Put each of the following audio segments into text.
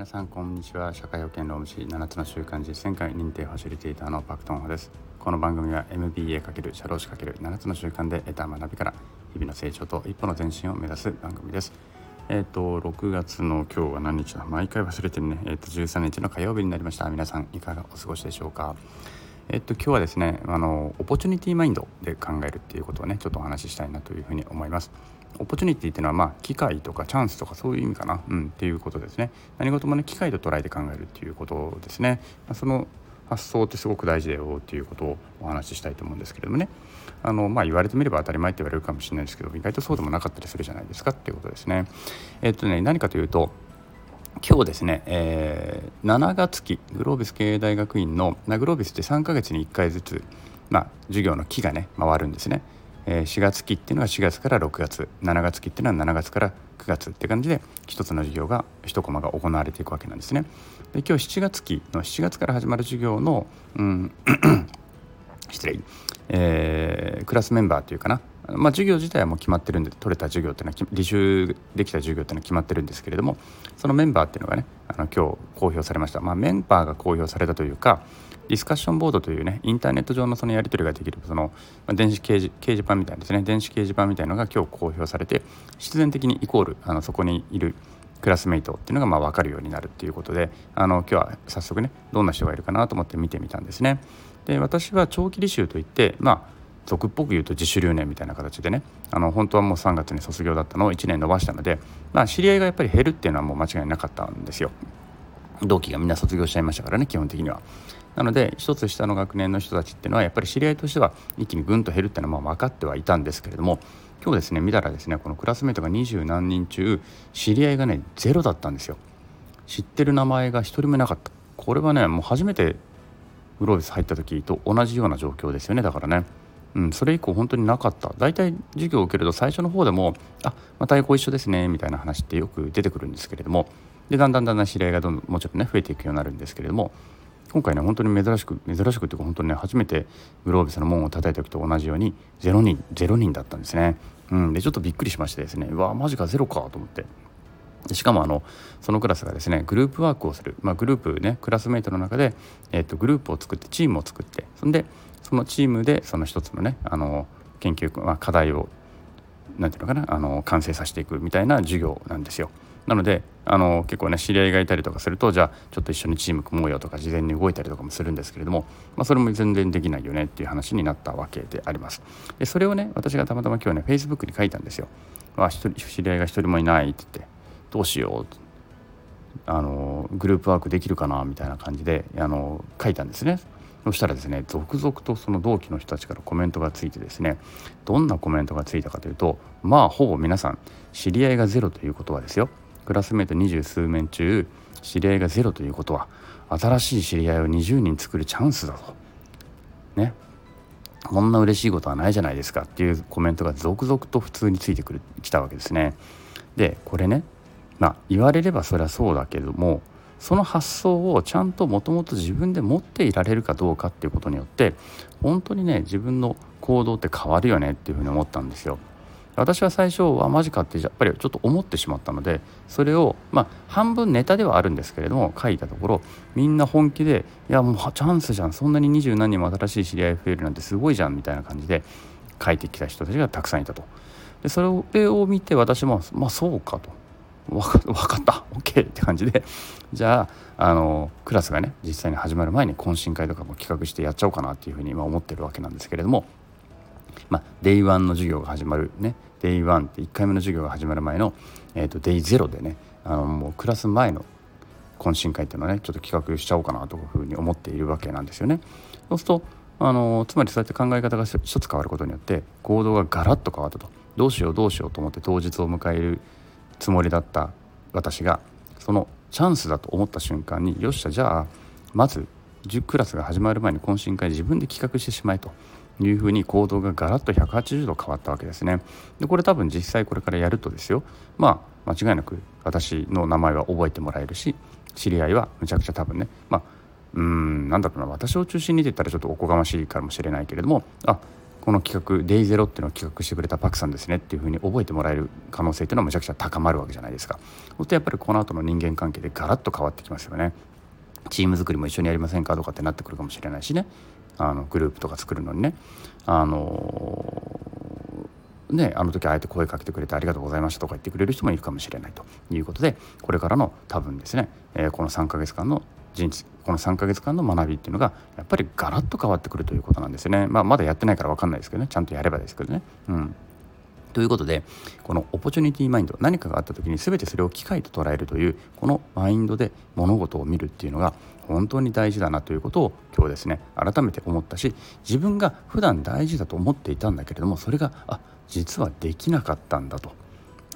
皆さんこんにちは。社会保険労務士7つの習慣実践会認定ファシリテーターのパクトンホです。この番組は MBA× 社労士 ×7 つの習慣で得た学びから日々の成長と一歩の前進を目指す番組です。えっ、ー、と6月の今日は何日だ？毎回忘れてるね。えっ、ー、と13日の火曜日になりました。皆さんいかがお過ごしでしょうか？えっと、今日はですねあのオポチュニティマインドで考えるっていうことをねちょっとお話ししたいなというふうに思います。オポチュニティっていうのはまあ機会とかチャンスとかそういう意味かな、うん、っていうことですね。何事もね機会と捉えて考えるっていうことですね。まあその発想ってすごく大事だよっていうことをお話ししたいと思うんですけれどもねあの、まあ、言われてみれば当たり前って言われるかもしれないですけど意外とそうでもなかったりするじゃないですかっていうことですね。えっとね何かというと今日ですね、えー、7月期グロービス経営大学院のグロービスって3ヶ月に1回ずつ、まあ、授業の期がね回るんですね、4月期っていうのは4月から6月7月期っていうのは7月から9月って感じで1つの授業が1コマが行われていくわけなんですね。で今日7月期の7月から始まる授業の、うん、失礼、えー、クラスメンバーというかなまあ、授業自体はもう決まってるんで取れた授業っていうのは履修できた授業っていうのは決まってるんですけれどもそのメンバーっていうのがねあの今日公表されました、まあ、メンバーが公表されたというかディスカッションボードというねインターネット上のそのやり取りができるその、まあ、電子掲示掲示板みたいですね電子掲示板みたいなのが今日公表されて必然的にイコールあのそこにいるクラスメイトっていうのがまあ分かるようになるっていうことであの今日は早速ねどんな人がいるかなと思って見てみたんですね。で私は長期履修といってまあ俗っぽく言うと自主留年みたいな形でね。あの本当はもう3月に卒業だったのを1年延ばしたので、まあ、知り合いがやっぱり減るっていうのはもう間違いなかったんですよ。同期がみんな卒業しちゃいましたからね基本的には。なので一つ下の学年の人たちっていうのはやっぱり知り合いとしては一気にぐんと減るっていうのはまあ分かってはいたんですけれども今日ですね見たらですねこのクラスメートが二十何人中知り合いがねゼロだったんですよ。知ってる名前が一人もなかった。これはねもう初めてグロービス入った時と同じような状況ですよねだからね。うん、それ以降本当になかった大体授業を受けると最初の方でも「あまたご一緒ですね」みたいな話ってよく出てくるんですけれどもでだんだんだんだん知り合いがどんどんもうちょっとね増えていくようになるんですけれども今回ね本当に珍しく珍しくっていうか本当にね初めてグロービスの門を叩いた時と同じように0人0人だったんですね。うん、でちょっとびっくりしましてですねうわマジかゼロかと思って。しかもあのそのクラスがですねグループワークをする、まあ、グループねクラスメートの中で、えー、とグループを作ってチームを作ってそんでそのチームでその一つのねあの研究、まあ、課題をなんていうのかなあの完成させていくみたいな授業なんですよ。なのであの結構ね知り合いがいたりとかするとじゃあちょっと一緒にチーム組もうよとか事前に動いたりとかもするんですけれども、まあ、それも全然できないよねっていう話になったわけであります。でそれをね私がたまたま今日ね Facebook に書いたんですよ。まあ知り合いが一人もいないって言ってどうしようあのグループワークできるかなみたいな感じであの書いたんですね。そしたらですね続々とその同期の人たちからコメントがついてですねどんなコメントがついたかというとまあほぼ皆さん知り合いがゼロということはですよ。クラスメート二十数名中知り合いがゼロということは新しい知り合いを20人作るチャンスだとね。こんな嬉しいことはないじゃないですかっていうコメントが続々と普通についてくるきたわけですね。でこれね。まあ言われればそりゃそうだけどもその発想をちゃんともともと自分で持っていられるかどうかっていうことによって本当にね自分の行動って変わるよねっていうふうに思ったんですよ。私は最初はマジかってやっぱりちょっと思ってしまったのでそれをまあ半分ネタではあるんですけれども書いたところみんな本気でいやもうチャンスじゃんそんなに二十何人も新しい知り合い増えるなんてすごいじゃんみたいな感じで書いてきた人たちがたくさんいたと。でそれを見て私もまあそうかと分か分かった。OK って感じで。じゃああのクラスがね実際に始まる前に懇親会とかも企画してやっちゃおうかなっていうふうに今思ってるわけなんですけれども。まあ Day1 の授業が始まるね。Day1 って1回目の授業が始まる前の、えーと、Day0 でねあのもうクラス前の懇親会っていうのをねちょっと企画しちゃおうかなというふうに思っているわけなんですよね。そうするとあのつまりそうやって考え方が一つ変わることによって行動がガラッと変わったと。どうしようどうしようと思って当日を迎えるつもりだった私がそのチャンスだと思った瞬間によっしゃじゃあまず10クラスが始まる前に懇親会自分で企画してしまえというふうに行動がガラッと180度変わったわけですね。でこれ多分実際これからやるとですよ。まあ間違いなく私の名前は覚えてもらえるし知り合いはむちゃくちゃ多分ね。まあうんなんだろうな。私を中心にって言ったらちょっとおこがましいかもしれないけれどもあこの企画デイゼロっていうのを企画してくれたパクさんですねっていうふうに覚えてもらえる可能性っていうのはむちゃくちゃ高まるわけじゃないですか。そしてやっぱりこの後の人間関係でガラッと変わってきますよね。チーム作りも一緒にやりませんかとかってなってくるかもしれないしねあのグループとか作るのにねあのね、あの時あえて声かけてくれてありがとうございましたとか言ってくれる人もいるかもしれないということでこれからの多分ですね、えー、この3ヶ月間の人この3ヶ月間の学びっていうのがやっぱりガラッと変わってくるということなんですね。まあ、まだやってないから分かんないですけどねちゃんとやればですけどね。うんということでこの opportunity mind 何かがあった時に全てそれを機会と捉えるというこのマインドで物事を見るっていうのが本当に大事だなということを今日ですね改めて思ったし自分が普段大事だと思っていたんだけれどもそれがあ実はできなかったんだと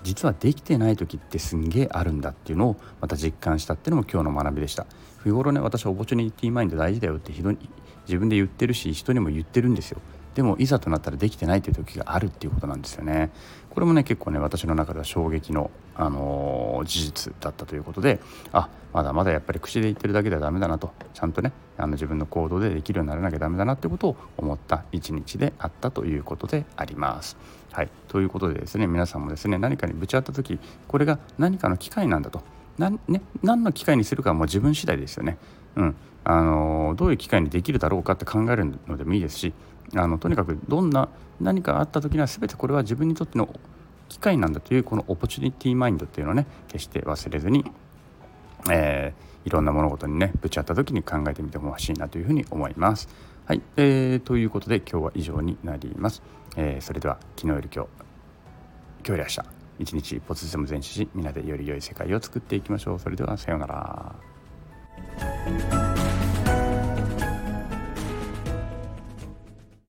実はできてない時ってすんげえあるんだっていうのをまた実感したっていうのも今日の学びでした日頃ね私は opportunity mind 大事だよって自分で言ってるし人にも言ってるんですよ。でもいざとなったらできてないという時があるっていうことなんですよね。これもね結構ね私の中では衝撃の、あのー、事実だったということであまだまだやっぱり口で言ってるだけではダメだなと。ちゃんとねあの自分の行動でできるようにならなきゃダメだなってことを思った。一日であったということであります。はい、ということでですね皆さんもですね何かにぶち当たった時これが何かの機会なんだと。な、ね、何の機会にするかはもう自分次第ですよね。うんあのどういう機会にできるだろうかって考えるのでもいいですしあのとにかくどんな何かあった時には全てこれは自分にとっての機会なんだというこのオポチュニティマインドっていうのをね決して忘れずに、えー、いろんな物事にねぶち当た時に考えてみてほしいなというふうに思います。はい、えー、ということで今日は以上になります。えー、それでは昨日より今日今日より明日一日一歩ずつでも前進し皆でより良い世界を作っていきましょう。それではさようなら。